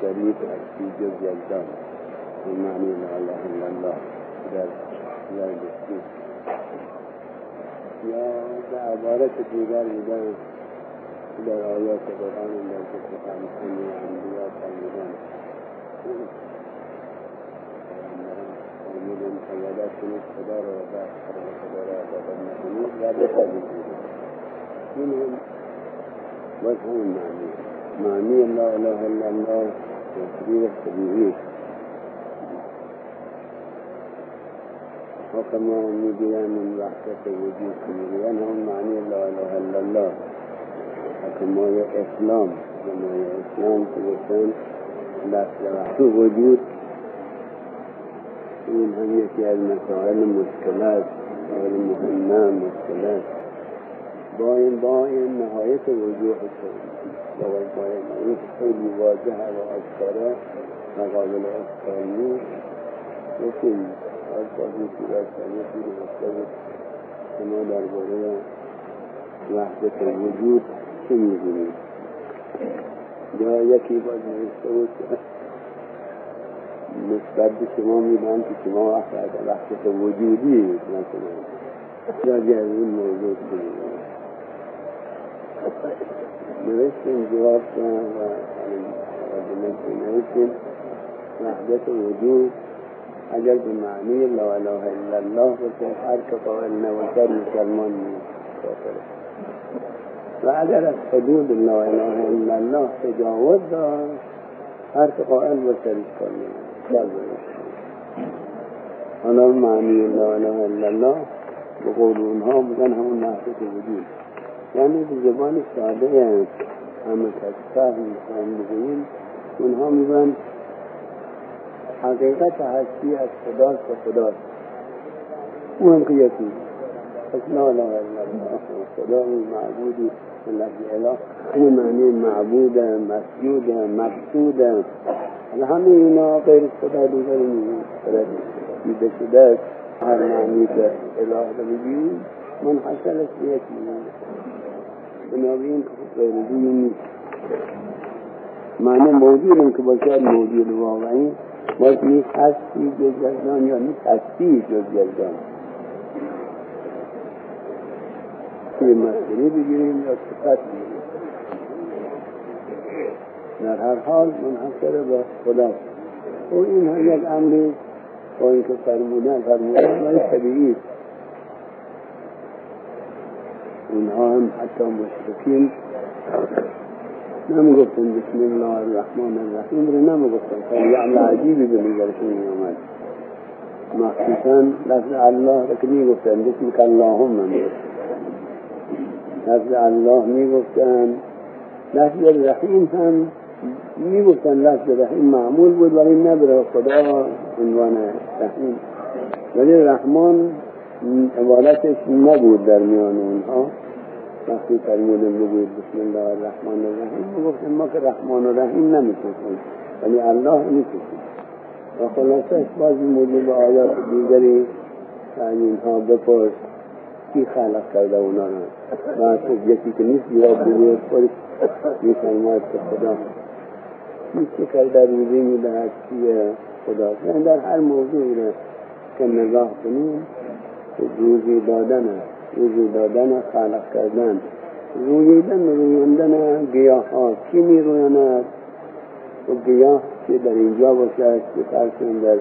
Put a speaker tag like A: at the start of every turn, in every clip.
A: شريف في جزء الدم. بمعنى لا اله إلا الله. لا يستيق يا عبارة الجبال بدان إلى آيات القرآن التي من لا بد منهم وجه معني معني لا إله إلا الله. كبيرة طبيعية وكما أن بيان وحدة وجود كبير أنهم معني لا إله إلا الله. وكما إسلام كما إسلام كبيران لا وحدة وجود. من أهمية المسائل المشكلات والمهمات المشكلات باين باين نهاية الوجوه الشرعية با این خیلی واضح و آشکارا و قابل احترام نیست یکی از بازی صورت شریفی رو گفته بود شما درباره وحدت وجود چه می‌دونید یا یکی باز نوشته بود نسبت به شما میدن که شما وحدت وجودی مثلا. راجع از این موضوع کنید narration جواب narration وحدة الوجود عجل بمعامير لا اله الا الله وكيف حركة طولنا وكان كرماني وعجلت حدود لا اله الا الله تجاوزها حركة قائل وكان كرماني أنا المعني لا إله إلا الله بقولوا إنهم وكان هم ناحية الوجود یعنی به زبان ساده همه فهم می‌خواهیم بگوییم اونها میگن حقیقت هستی از خداست و خداست او هم که یکی پس لا اله الا خدا اون معبودی لفظ اله. این معنی معبود مسجود مقصود. همه اینا غیر خدا دیگر دیده شده هر معنی که اله رو بگیم منحصر است به بنابراین غیر نیست. معنی موجود که باشد موجود واقعی باز نیست هستی جز یزدان یا نیست هستی جز یزدان یه مسئله بگیریم یا صفت بگیریم. در هر حال منحصر به خدا و این هم یک امری با اینکه فرمودن فرمودن ولی طبیعی ونعام حتى مشركين. نام قفتن بسم الله الرحمن الرحيم. نام قفتن فاليعمل عجيب بن جلسين يومان ما خصيصان لفظ الله لكن ركني قفتن باسمك اللهم من لفظ الله مي قفتن لفظ الرحيم هم مي قفتن لفظ الرحيم معمول بود. ولی نبره خدا عنوان رحیم ولی رحمان عبارتش نبود در میان اونها. وقتی فرمودن بگوید بسم الله الرحمن الرحیم گفتن ما که رحمان و رحیم نمی‌تونیم ولی الله می‌تونیم و خلاصش بازی موجود به آیات دیگری که اینها بپرس کی خلق کرده اونا را و خب یکی که نیست یا بگوید پرس میفرماید که خدا کیست کرده روزی می‌دهد کیه خدا؟ یعنی در هر موضوعی را که نگاه کنیم روزی دادن روزی دادن خلق کردن. رویدن رویندن گیاه ها کی می رویاند و گیاه که در اینجا باشد که فرض در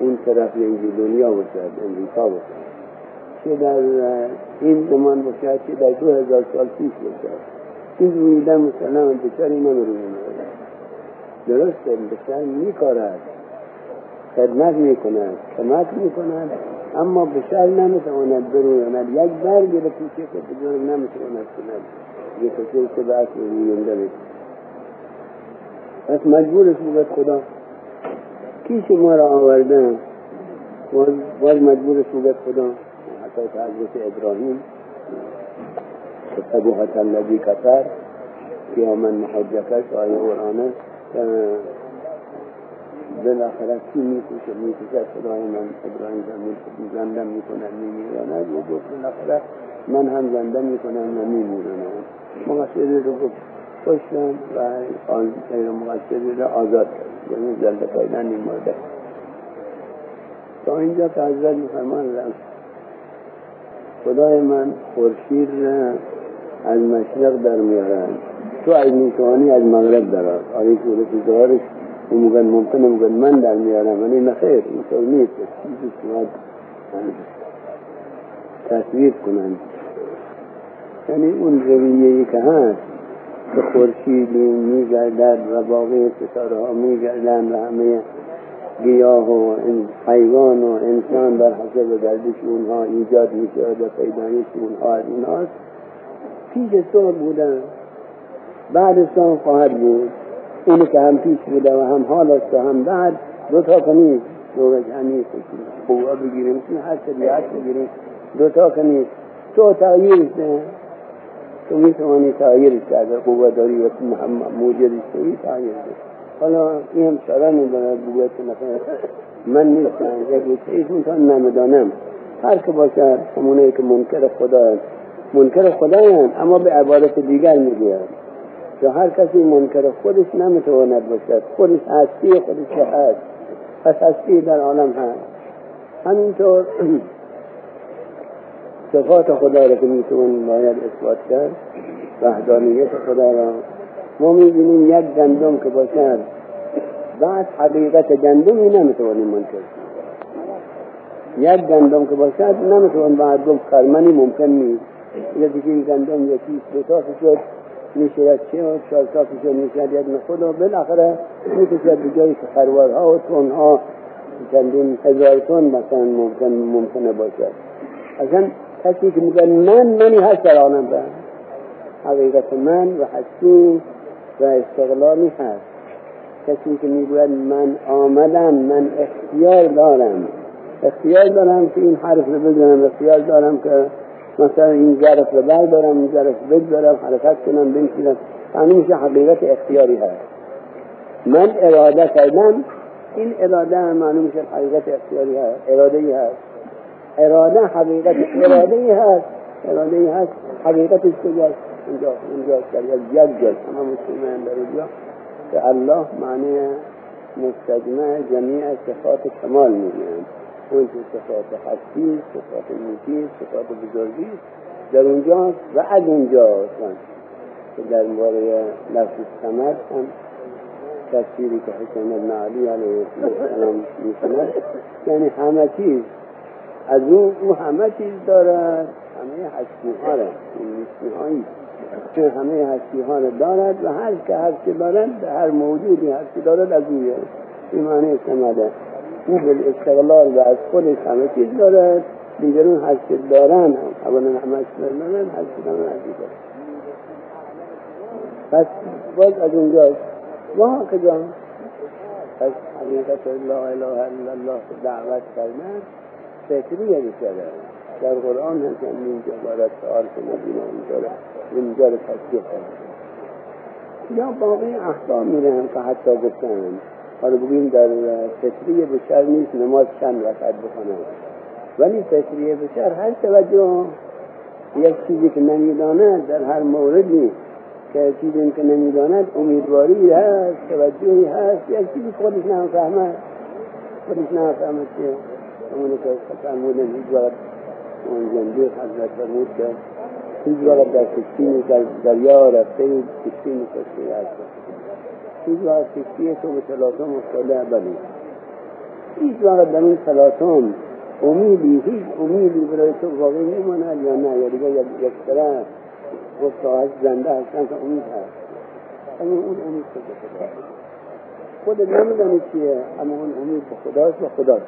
A: اون طرف اینجا دنیا باشد امریکا باشد. که در این زمان باشد که در دو هزار سال پیش باشد. این رویدن مثلا بچاری نمی رویاند درسته بچر می کارد خدمت می کند کمک می کند اما بشر نمی‌تواند برویاند یک برگی به پیش خود بزرگ نمی‌تواند کند کسی که به اصل روینده پس مجبورش بود خدا. کی شما را آورده؟ باز مجبورش بود خدا. حتی حضرت ابراهیم فتبوحت الذی کفر قیامن محجکش آیه قرآنه بالاخره کی می‌کشه می‌کشه خدای من ابراهیم زنده می‌کنم میمیراند و گفت بالاخره من هم زنده می‌کنم و میمیرانم مقصد رو گفت کشتن و آن غیر مقصری را آزاد کرد. یعنی زنده این مورد تا اینجا که حضرت میفرمایند خدای من خورشید را از مشرق در میارند تو از می‌توانی از مغرب درار آره صورت ظاهرش اون موقع ممکنه موقع من در میارم ولی نخیر اینطور نیست. شما تصویر کنند یعنی اون رویه که هست که خورشیدی میگردد و باقی ستاره ها میگردن و همه گیاه و حیوان و انسان در حسب گردش اونها ایجاد می‌شود و پیدایش اونها از اینهاست. پیش سال بودن. بعد سال خواهد بود. اونی که هم پیش بوده و هم حال است و هم بعد دو تا کنید دو نیست قوه بگیریم که هر طبیعت بگیریم. دو تا کنید تو تغییر ده. تو می‌توانی تغییر کرده قوه داری و موجودی توی تغییر ده. حالا این هم شرع ندارد که مثلا من نیستم یک چیز می‌تونم نمی‌دانم. هر که باشد همونه که منکر خدا منکر خدایند اما به عبارت دیگر می‌گوید که هر کسی منکر خودش نمی‌تواند باشد. خودش هستی خودش هست پس هستی در عالم هست. همینطور صفات خدا را که میتون باید اثبات کرد وحدانیت خدا را. ما می‌بینیم یک گندم که باشد. بعد حقیقت گندمی نمی‌توانیم منکر یک گندم که باشد نمی‌توان بعد گفت خرمنی ممکن نیست. یا دیگه گندم یکی تا شد. میشه چه و شد میشه یک نخود و بالاخره می‌کشد به جایی که خروارها و تونها چندین هزار تن مثلا ممکن ممکنه باشد اصلا کسی که میگه من منی هست در آنم حقیقت من و هستی و استقلالی هست. کسی که می‌گوید من آمدم من اختیار دارم. اختیار دارم که این حرف رو بزنم اختیار دارم که مثلا این ظرف رو بردارم این ظرف بگذارم حرکت کنم بنشینم. همین میشه حقیقت اختیاری هست. من اراده کردم این اراده هم معلوم میشه حقیقت اختیاری هست اراده ای هست. اراده حقیقت اراده ای هست اراده ای هست حقیقتش کجاست اونجا اونجا در یک جاست همه مسلمان در اونجا که الله معنی مستجمع جمیع صفات کمال میگن اون صفات هستی صفات نیکی صفات بزرگی در اونجا و از اونجا که در مورد لفظ سمد هم تفسیری که حسین ابن علی علیه السلام می‌کند. یعنی همه چیز از اون او همه چیز دارد همه هستی ها را. این که همه هستی ها را دارد و هر که هستی دارد هر موجودی هستی دارد از اویه این معنی سمده او به استقلال و از خودش همه چیز دارد دیگرون هستی دارن هم اولا همه هستی دارن هستی دارن هستی دارن. پس باز از اونجاست ما کجا پس حقیقت لا اله الا الله دعوت کردن فکریه بشده در قرآن هست که اینجا باید سوال که نبینا اینجا اینجا رو تصدیق کنند یا باقی احکام میرن که حتی گفتن حالا بگیم در فطری بشر نیست نماز چند رکعت بکنن ولی فطری بشر هر توجه یک چیزی که نمی‌داند در هر موردی که چیزی که نمی‌داند امیدواری هست توجهی هست یک چیزی خودش نفهمد. خودش نفهمد که اونو که فرمودن هیچ وقت اون زنبیق حضرت فرمود که هیچ وقت در کشتی در دریا رفته کشتی نکشتی هست. وقت کشتی تو به افتاده ابدی هیچ وقت در این تلاطم امیدی هیچ امیدی برای تو واقعی میماند یا نه یا دیگه یک طرف گفت ساعت زنده هستن که امید هست. اما اون امید خود خودت نمیدانی چیه اما اون امید به خداست و خداست.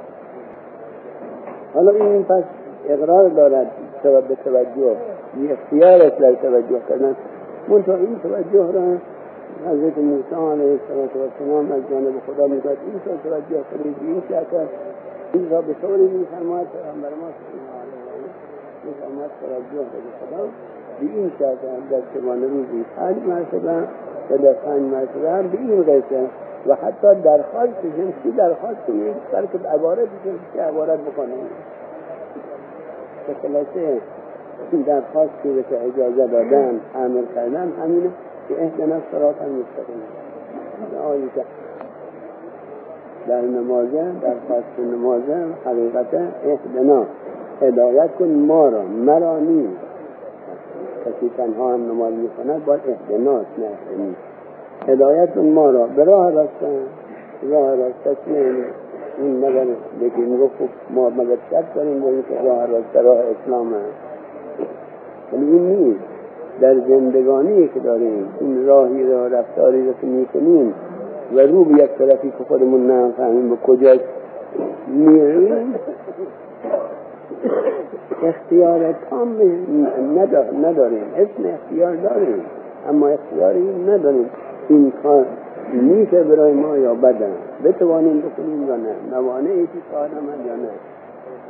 A: حالا این پس اقرار دارد به توجه این اختیار است در توجه کردن. منتها این توجه را حضرت موسی علیه السلام از جانب خدا می‌داد این طور توجه کنید این شکر این را به طوری میفرماید پیغمبر ما میفرماید توجه به خدا به این شکر در شمان روزی پنج مرتبه و در پنج مرتبه هم به این قصه و حتی درخواست جنسی درخواست کنید؟ بلکه عبارت جنسی عبارت بکنید به خلاصه درخواست که اجازه دادن عمل کردن همینه. که اهدنا صراط المستقیم آیه که در نمازه در فصل نمازه حقیقت اهدنا. هدایت کن ما را مرا نیست. کسی تنها هم نماز می‌کند باید اهدناست نه اهدنی. هدایت کن ما را. به راه راستن راه راست این مگر یکی می‌گفت ما مگر شک کنیم با راه راست راه اسلام هست ولی این نیست. در زندگانی که داریم این راهی را رفتاری را که می‌کنیم و رو به یک طرفی که خودمون نفهمیم به کجا میریم اختیار تام نداریم اسم اختیار داریم اما اختیاری نداریم. این کار میشه برای ما یا بدن بتوانیم بکنیم یا نه؟ موانع ایتی کار یا نه؟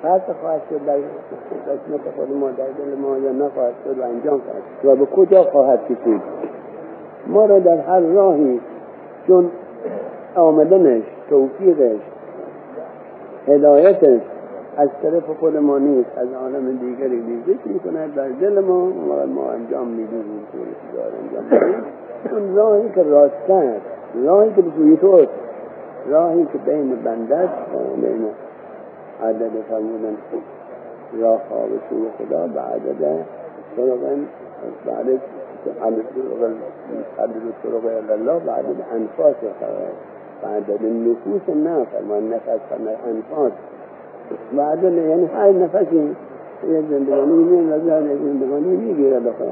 A: فرق خواهد شد در قسمت خود ما در دل ما یا نخواهد شد و انجام خواهد و به کجا خواهد کشید؟ ما را در هر راهی چون آمدنش توفیقش هدایتش از طرف خود ما نیست از عالم دیگری نیست. می کند در دل ما و ما انجام میدیم انجام اون راهی که راست است راهی که به توست راهی که بین بنده بین عدد فرمودن راه ها به سوی خدا به عدد طرق بعد عدد طرق عدد طرق الله به عدد انفاس به عدد نفوس نه فرمان نفس فرمان انفاس. به عدد یعنی هر نفسی یک زندگانی نظر یک زندگانی بخواه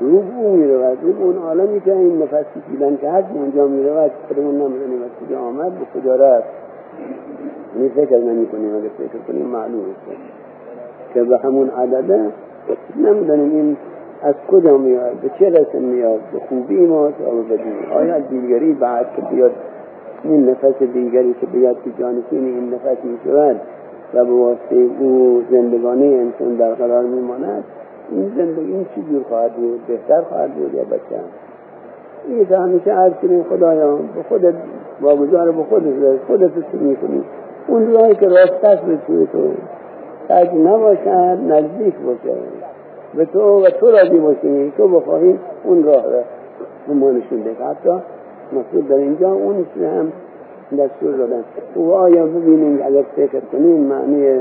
A: روح او می‌رود روح اون عالمی که این نفس کشیدن که هست اونجا می‌رود خودمون نمی‌دونیم از کجا آمد به کجا رفت. می فکر نمی کنیم اگر فکر کنیم است. که به همون عدده نمی‌دانیم این از کجا میاد به چه رسم میاد به خوبی ما یا بدی آیا دیگری بعد که بیاد این نفس دیگری که بیاد که جانشین این نفس می شود و به واسطه او زندگانی انسان در قرار میماند این زندگی این چی خواهد بود؟ بهتر خواهد بود یا بچه؟ این همیشه عرض کنیم خدایا به خودت واگذار به خودت خودت می‌کنی؟ اون راهی که راست است به توی تو تاج نباشد نزدیک باشه. به تو و تو راضی باشی تو بخواهی اون راه را به ما نشون ده حتی مقصود در اینجا اون هم دستور دادن. و آیا ببینیم اگر فکر کنیم معنی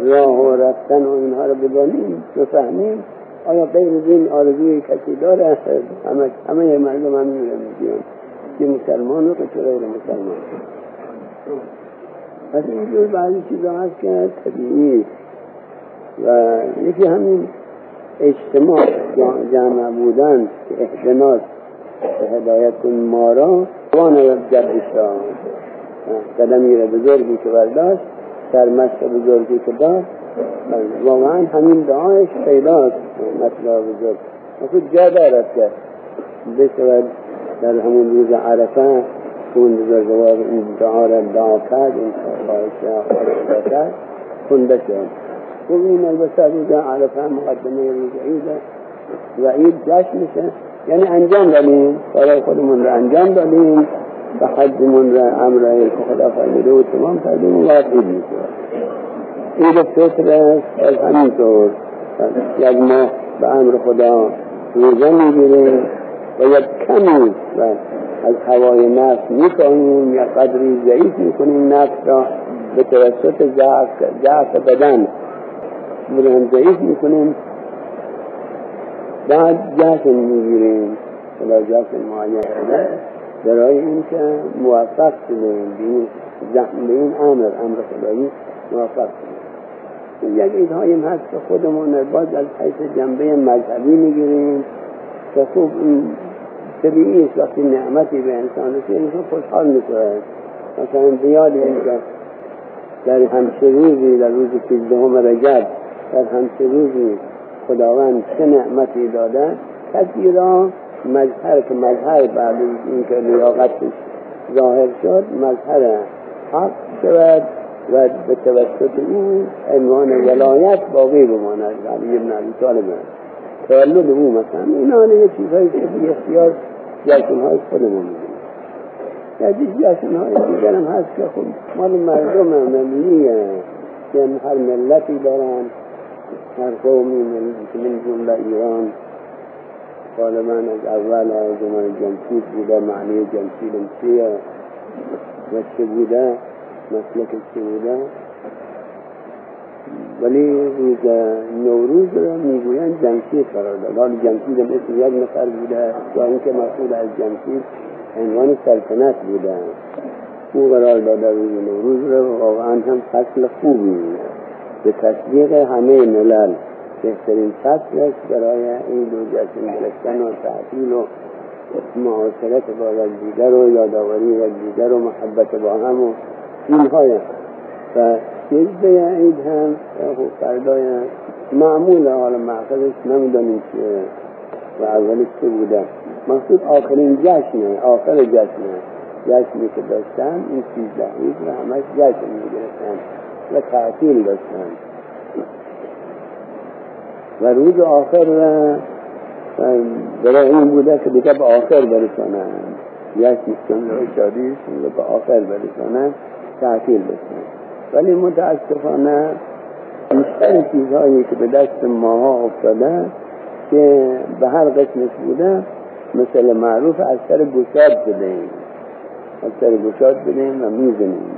A: راه و رفتن و اینها رو بدانیم بفهمیم؟ آیا غیر از این آرزوی کسی داره؟ همه همه مردم هم میگیم که مسلمان و غیر مسلمان. پس اینجور بعضی چیزا هست که طبیعی و یکی همین اجتماع جمع بودن که احتناس به هدایت کن ما را وان جدش را. قدمی را بزرگی که برداشت سرمشق بزرگی که داشت. واقعا همین دعایش پیداست مطلب بزرگ. خود جا دارد که بشود در همون روز عرفه اون بزرگوار این دعا را دعا کرد این خواهش کرد خونده شد و این البته روز عرفه مقدمه روز عیده و عید جشنشه یعنی انجام دادیم. برای خودمون را انجام دادیم. و حجمون را امرای خدا فرموده و تمام کردیم و عید میشه. عید فطر است از همینطور یک امر خدا روزه می‌گیریم و یک کمی از هوای نفس می‌کنیم یا قدری ضعیف می‌کنیم نفس را. به توسط ضعف بدن برهم ضعیف می‌کنیم. بعد جشن می‌گیریم. خدا جشن معین برای اینکه موفق شدیم به این امر امر خدایی موفق شدیم یک ایدهایی هست که خودمون باز از حیث جنبه مذهبی می‌گیریم که خوب طبیعی است. وقتی نعمتی به انسان رسید انسان خوشحال میشه مثلا زیاد اینجا در همچه روزی در روز سیزدهم رجب در همچه روزی خداوند چه نعمتی داده کسی را مظهر که مظهر بعد اینکه لیاقتش ظاهر شد مظهر حق شود و به توسط او عنوان ولایت باقی بماند. علی ابن ابی طالب. تولد او مثلا. اینا یه چیزهایی که بی اختیار های خودمون می‌دونیم يجيش جاسم هاي جنم هاي كخل ولما جمع مملية كان هر ملتي بران هر قومي من من جملة إيران. قال ما نجعل ولا جمع الجنسيت بدا معنى جنسي لمسية والشبودة مسلك الشبودة ولی روز نوروز را میگویند جمشید قرار داد حال جمشید هم اسم یک نفر بوده. تا اینکه مسئول از جمشید. عنوان سلطنت بوده. او قرار داده روز نوروز رو واقعا هم فصل خوبی به تصدیق همه ملل بهترین فصل است برای عید و جشن گرفتن و تعطیل و معاشرت با یکدیگر و یادآوری یکدیگر و محبت با هم و اینهای و سجده عید هم فردای معمول حالا معقدش نمی‌دانیم که و اولش چه بوده مقصود آخرین جشنه آخر جشنه. جشنی که داشتن این سیزده عید و همش جشن می‌گرفتن و تعطیل داشتن و روز آخر برای این بوده که دیگه به آخر برسانن چون رو شادیشون رو به آخر برسانن تعطیل بشن ولی متاسفانه بیشتر چیزهایی که به دست ماها افتاده که به هر قسمش بوده مثل معروف از سر گشاد بدهیم. از سر گشاد بدهیم و می‌زنیم.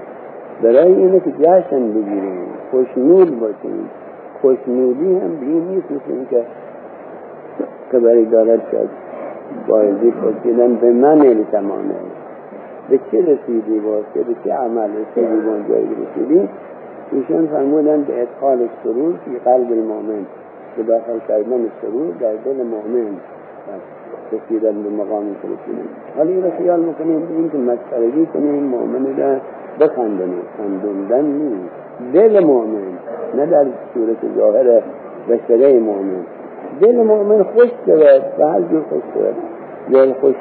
A: برای اینه که جشن بگیریم خوشنود باشیم. خوشنودی هم این نیست مثل که خبری دارد شد بایزی پرسیدن به من نمیتمانه به چه رسیدی واسه؟ به چه عمل رسیدی؟ اون جایی رسیدی؟ ایشان فرمودن به ادخال سرور فی قلب المؤمن. به داخل کردن سرور در دل مؤمن رسیدن به مقام رسیدن حالا این رو خیال می‌کنیم بگیم که مسخرگی کنیم مؤمن را بخندنیم خندوندن نیست. دل مؤمن نه در صورت ظاهر بشره مؤمن. دل مؤمن خوش شود و هر جور خوش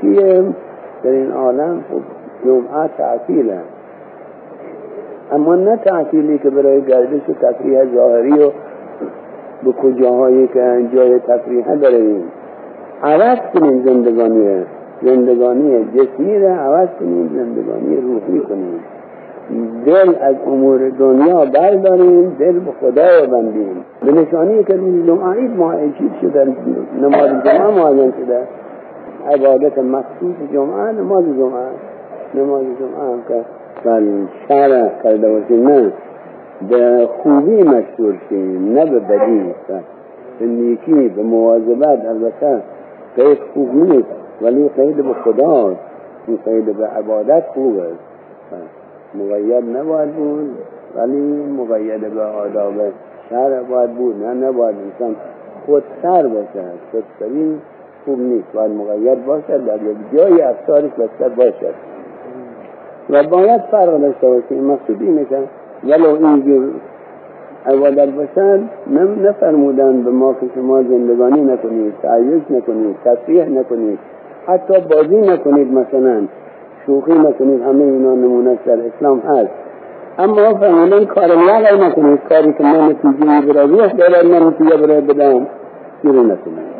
A: شود. در این عالم خب جمعه تعطیل اما نه تعطیلی که برای گردش و تفریح ظاهری و به کجاهایی که جای تفریح داریم. عوض کنیم زندگانی زندگانی جسمی را عوض کنیم زندگانی روحی کنیم. دل از امور دنیا برداریم دل به خدا بندیم به نشانی که روز جمعه عید معاید شده نماز جمعه معین شده. عبادت مخصوص جمعه نماز جمعه. نماز جمعه هم که شرع کرده باشیم نه. به خوبی مشهور شیم نه به بدی به نیکی به مواظبت البته قید خوب نیست ولی قید به خدا این قید به عبادت خوب است مقید نباید بود ولی مقید به آداب شرع باید بود. نه نباید انسان خودسر باشد خودسری خوب نیست. باید مقید باشد در جای افسارش بستر باشد و باید فرق داشته باشیم مقصود اینه که ولو اینجور عبادت باشد نفرمودن به ما که شما زندگانی نکنید تعیش نکنید تفریح نکنید حتی بازی نکنید مثلا شوخی نکنید همه اینا نمونه در اسلام هست. اما فرمودن کار لغو نکنید کاری که من نتیجه روح دارد من نتیجه برای بدم شروع نکنید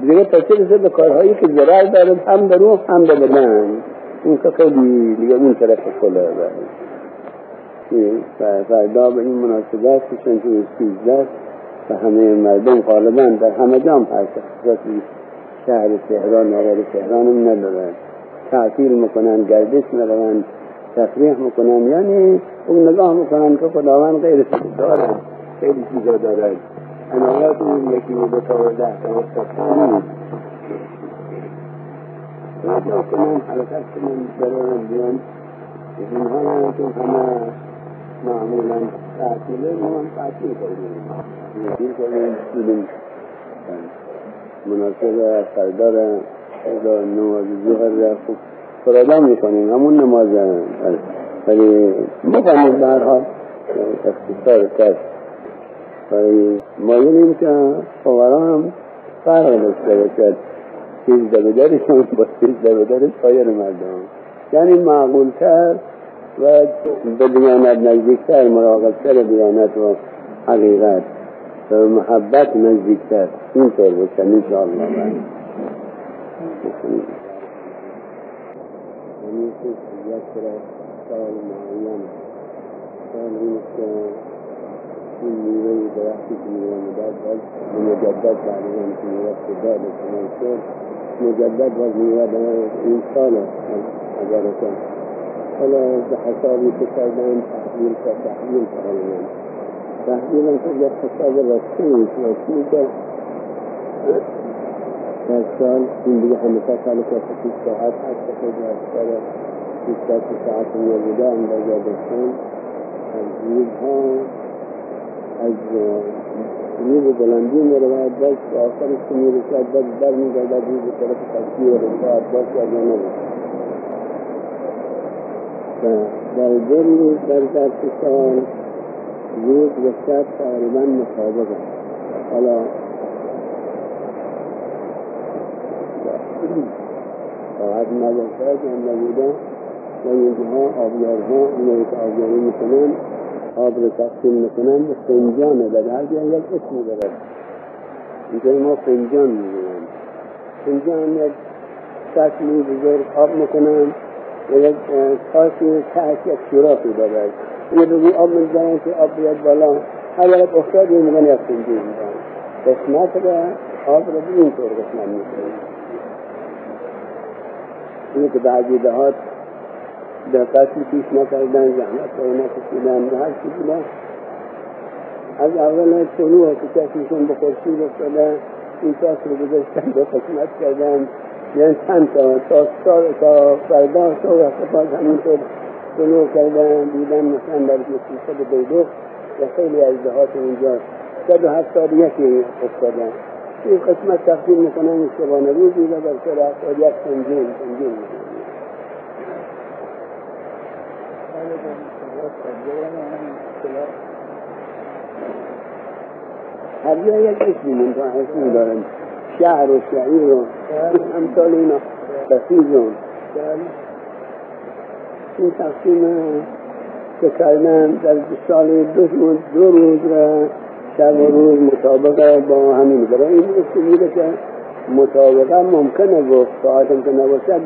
A: دیگه تصویر به کارهایی که ضرر دارد هم به روح هم به بدن. این که خیلی دیگه اون طرف کله فردا به این مناسبت چون توی سیزده و همه مردم غالبا در همه جام هست. شهر تهران نظر تهران هم ندارن تعطیل می‌کنن گردش می‌روند تفریح می‌کنن. یعنی اون نگاه می‌کنن که خداوند غیر دارد خیلی چیزا دارد عنایات اون یکی به تا ده تا نیست رجا کنن حرکت کنن برارن بیان اینها که همه معمولا تعطیله ما هم تعطیل کردیم تعطیل کردیم بودیم مناسب سردار نماز ظهر خوب فرادا می‌کنیم همون نماز ولی مقامل به حال اختصار کرد. ولی مایلیم که فقرا هم فرق داشته باشد. چیز دبدرشون با چیز دبدر سایر مردم. یعنی معقولتر و به دیانت نزدیکتر مراقبتر دیانت و حقیقت و محبت نزدیکتر. اینطور معین سال این میوه درختی که میوه می‌داد باز مجدد بعد از آن که میوه داد تمام شد مجدد باز میوه این سال هزار أنا بحسابي كتابين تحليل كتحليل تغيير تحليل تقدر حساب الرسول وسيلة. كان من بيح حمسة سالك ست الساعات حتى تجي أسئلة ست ساعات من البداية من بيجي الدخول أجيبها أجيبها سنیر بلندی میں روایت درج اور سنیر کا درج در میں زیادہ بھی طرف تقسیم اور درج کا جانا نبود در دل در درس سال روز و شب تقریبا مطابق حالا ساعت نباشد یا نبوده. و اینها آبیارها اینایی که آبیاری می‌کنن آب رو تقسیم می‌کنن به فنجان بده هر یک اسمی دارد اینجا ما فنجان می‌گویم. فنجان یک شکلی بزرگ آب می‌کنن. یک کاسی تحت یک سوراخی دارد. یه بگی آب می‌زنن که آب بیاد بالا. هر وقت افتاد این میگن یک فنجان می‌زنن قسمت را آب را به این طور قسمت می‌کنن اینه که بعضی دهات دقتی پیش نکردن زحمت رو نکشیدن به هر چی بوده از اول طلوع که چشمشون به خورشید افتاده این تاس رو گذاشتن به قسمت کردن. یعنی چند تا تا تا فردا صبح باز همینطور طلوع کردن دیدن مثلا در صد بیدوخ و خیلی از دهات اونجا صد و هفتاد یکی افتادن. این قسمت تقدیم می‌کنن شبانه روزی و در سر هفتاد یک سنجین می‌کنن هر جا یک اسمی منتها اسمی دارن شهر و شعیر و امثال اینا بسیزون این تقسیم که کردن در سال دو دو روز را شب و روز مطابقه با همین برای این اسمی که مطابقه ممکنه گفت ساعتم که نباشد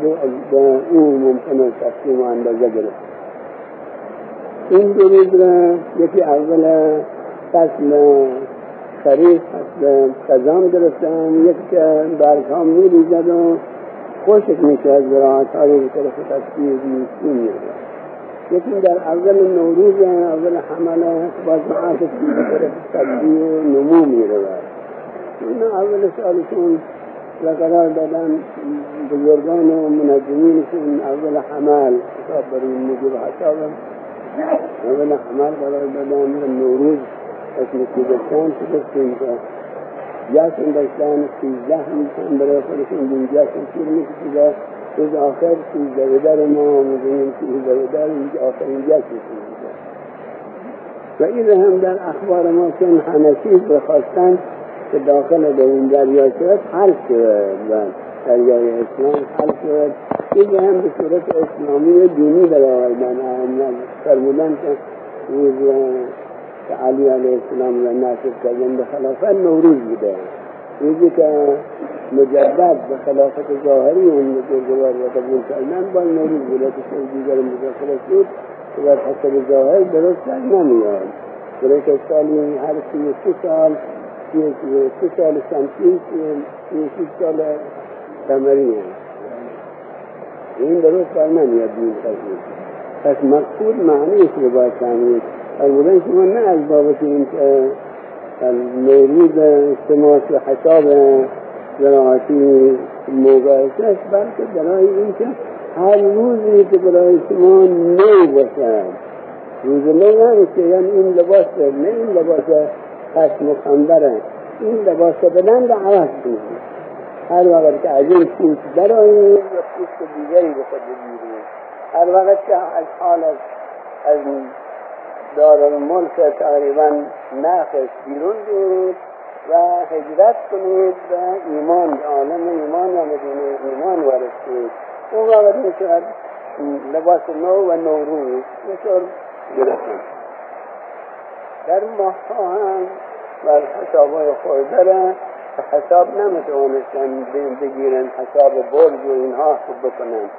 A: به اون ممکنه تقسیم و اندازه گرفت. این دو روز را یکی اول فصل خریف فصل خزام گرفتن که برگ ها می ریزد و خوشک میشه از زراعت های به طرف تصویر میره یکی در اول نوروز اول حمله باز معاکس به طرف تصویر و نمو میره این اول سالشون و قرار دادن بزرگان و منظمینشون اول حمل حساب برای موجب حسابم اول حمل قرار دادن نوروز اسم که داشتن که که جشن داشتن سیزده میشن برای خودشون این جشن شیر میکشیده روز آخر سیزده در ما می‌دونیم سیزده در اینجا آخرین جشن و این هم در اخبار ما چون همه چیز بخواستن که داخل به این دریا شد حل شد و دریای اسلام حل شد. این هم به صورت اسلامی دینی در آوردن فرمودن که که علی علیه السلام را ناصب کردن به خلافت نوروز بوده. روزی که مجدد به خلافت ظاهری اون بزرگوار و قبول کردن با نوروز بوده که شد دیگر مداخله شد که بر حسب ظاهر درست در نمیاد. برای که سالی هر سی و سی سال سی و سال شمسی سی و سی سال قمری این درست در نمیاد قضیه پس مقصود معنیش رو باید فهمید. اولا شما نه از که نوروز اجتماع و حساب زراعتی است بلکه برای اینکه هر روزی که برای شما نو باشد. روز نو نمیشه یعنی این لباس نه این لباس خشم و خندره این لباس بلند عوض کنید هر وقت که از این پوست برایید یا پوست دیگری به خود بگیرید. هر وقت که از حال از دارالملک تقریبا نخش بیرون بود و هجرت کنید و ایمان عالم ایمان و مدینه ایمان وارد شد اون وقت می‌شود لباس نو و نوروز بطور گرفتن در ماه هم بر حسابای خود دارن و حساب نمی‌توانستن بگیرن حساب برج و اینها خوب بکنن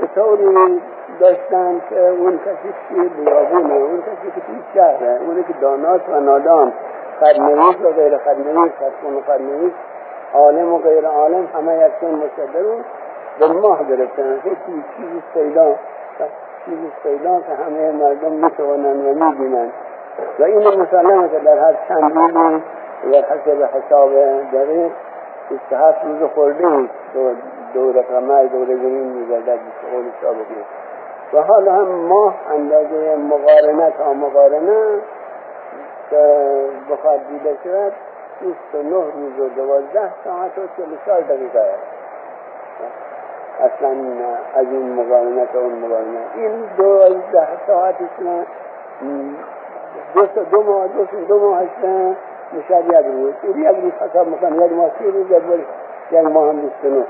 A: به طوری داشتن که اون کسی توی بیابونه اون کسی که توی شهره اونی که دانات و نادان خدنویس و غیر خدنویس خدکون و عالم و غیر عالم همه یکسان مصدرون به ماه گرفتن. هیچ چیزی پیدا چیزی پیدا که همه مردم می‌توانن و می‌بینن. و این مسلمه که در هر چند روزی و حسب حساب دقیق 27 روز خورده دور قمر دور زمین میگردد به قول سابقی و حالا هم ماه اندازه مقارنت ها مقارنه بخواد دیده شود 29 روز و 12 ساعت و 40 سال دقیقه اصلا از این مقارنت و اون مقارنت این دوازده ساعت دو دو ماه دو دو ماه می‌شد یک روز. یک روز حساب می‌کنم یک ماه سی روز یک ماه هم بیست نه روز.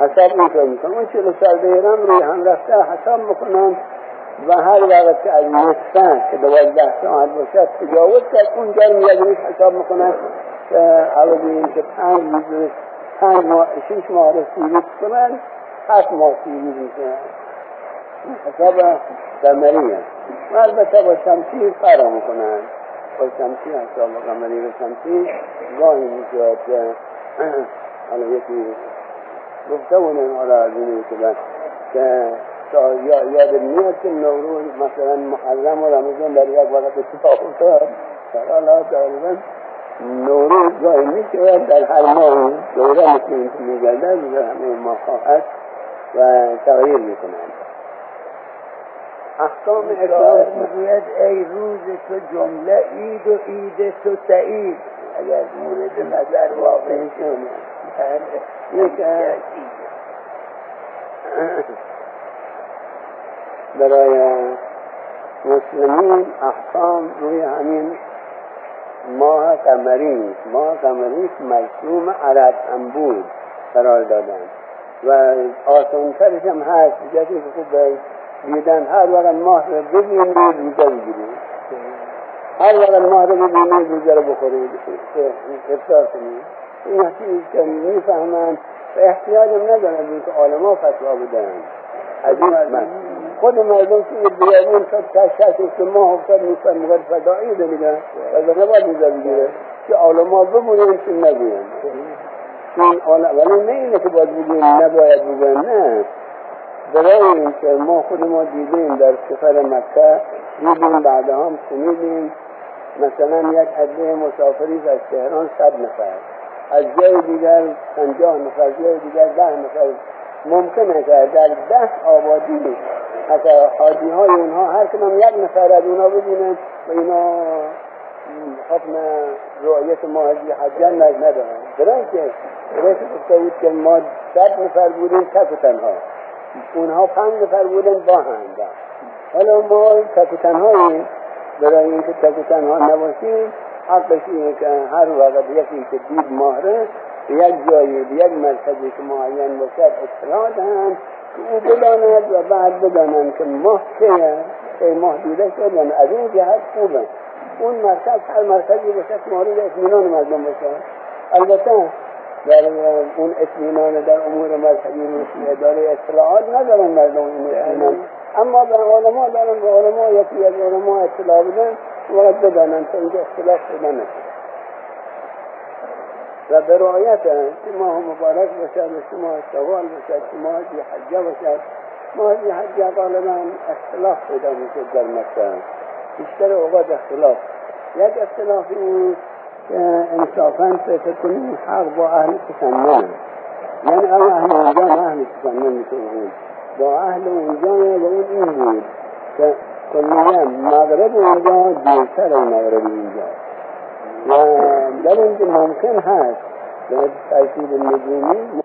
A: حساب اینطور می‌کنم اون چلو سال دیرم روی هم رفته حساب می‌کنم و هر وقت که از نصفه که دوازده ساعت باشد تجاوز کرد. اونجا روز حساب می‌کنم که عوض این که پنج روز پنج ماه شیش ماه رو سیریز کنن هفت ماه سیریز می‌کنن. حساب قمری است و البته با شمسی فرا می‌کنن با شمسی حساب قمری و شمسی گاهی می‌شود که حالا یکی گفته بودن حالا از اینی که که یاد میاد که نوروز مثلا محرم و رمضان در یک وقت اتفاق افتاد. حالا تقریبا نوروز گاهی می‌شود در هر ماه دوره مثل این که میگردد در همه ماه خواهد و تغییر می‌کنند. احکام اسلام
B: می‌گوید ای روز تو جمله عید و عید تو سعید. اگر مورد نظر واقع
A: برای مسلمین احکام روی همین ماه قمری ماه قمری مرسوم عرب هم بود قرار دادن. و آسانترش هم هست جایی که خوب دیدن هر وقت ماه رو ببینید روزه بگیرید هر وقت ماه رو ببینید روزه رو بخورید. افطار کنید. این چیزی که می‌فهمند و احتیاج هم ندارن به که عالما فتوا بدن. از من خود مردم که بیابون شد شخصی که ماه افتاد میفهم مگر فدایی دیگه و نباید روزه بگیره که عالما بمونن که نگوین ولی نه اینه که باید بگوین نباید بگوین نه. برای اینکه ما خود ما دیدیم در سفر مکه دیدیم بعدها هم شنیدیم. مثلا یک عده مسافری از تهران صد نفر. از جای دیگر پنجاه نفر جای دیگر ده نفر. ممکنه که در ده آبادی حتی حاجی های اونها هر کنم یک نفر از اونها ببینن و اینا حکم رؤیت ما حجی حجان ندارن. برای که برای که گفته بود که ما صد نفر بودیم تک و تنها. اونها پنج نفر بودن با هم حالا ما تک و تنهاییم. برای اینکه تک و تنها نباشیم حقش اینه که هر وقت یکی که دید ماهره یک جایی به یک مرکزی که معین باشد اطلاع دهند که او بداند و بعد بدانند که ماه که که ماه دیده شد یعنی از این جهت خوبه. اون مرکز هر مرکزی باشد مورد اطمینان مردم باشد. البته در اون اطمینان در امور مذهبی روشی اداره اطلاعات ندارن مردم این اطمینان اما به علما دارن به علما یکی از علما اطلاع بدن ورددها من اختلاف في إمامته فبرؤيتها ما هو مبارك وشاد الشمال شوال وشاد الشمال في حجة وشاد ما في حجة؟ قال لهم اختلاف إذا مسجد المكة اشتروا غدا اختلاف. يد اختلاف انصافا ستكون حرب أهل تسنن. يعني أنا أهل وجان أهل تسنن مثل يقول وأهل وجان يقول إنجيل کلیه مغرب اونجا دیرتر مغرب اینجا. و در اینجا ممکن هست به ترتیب نجومی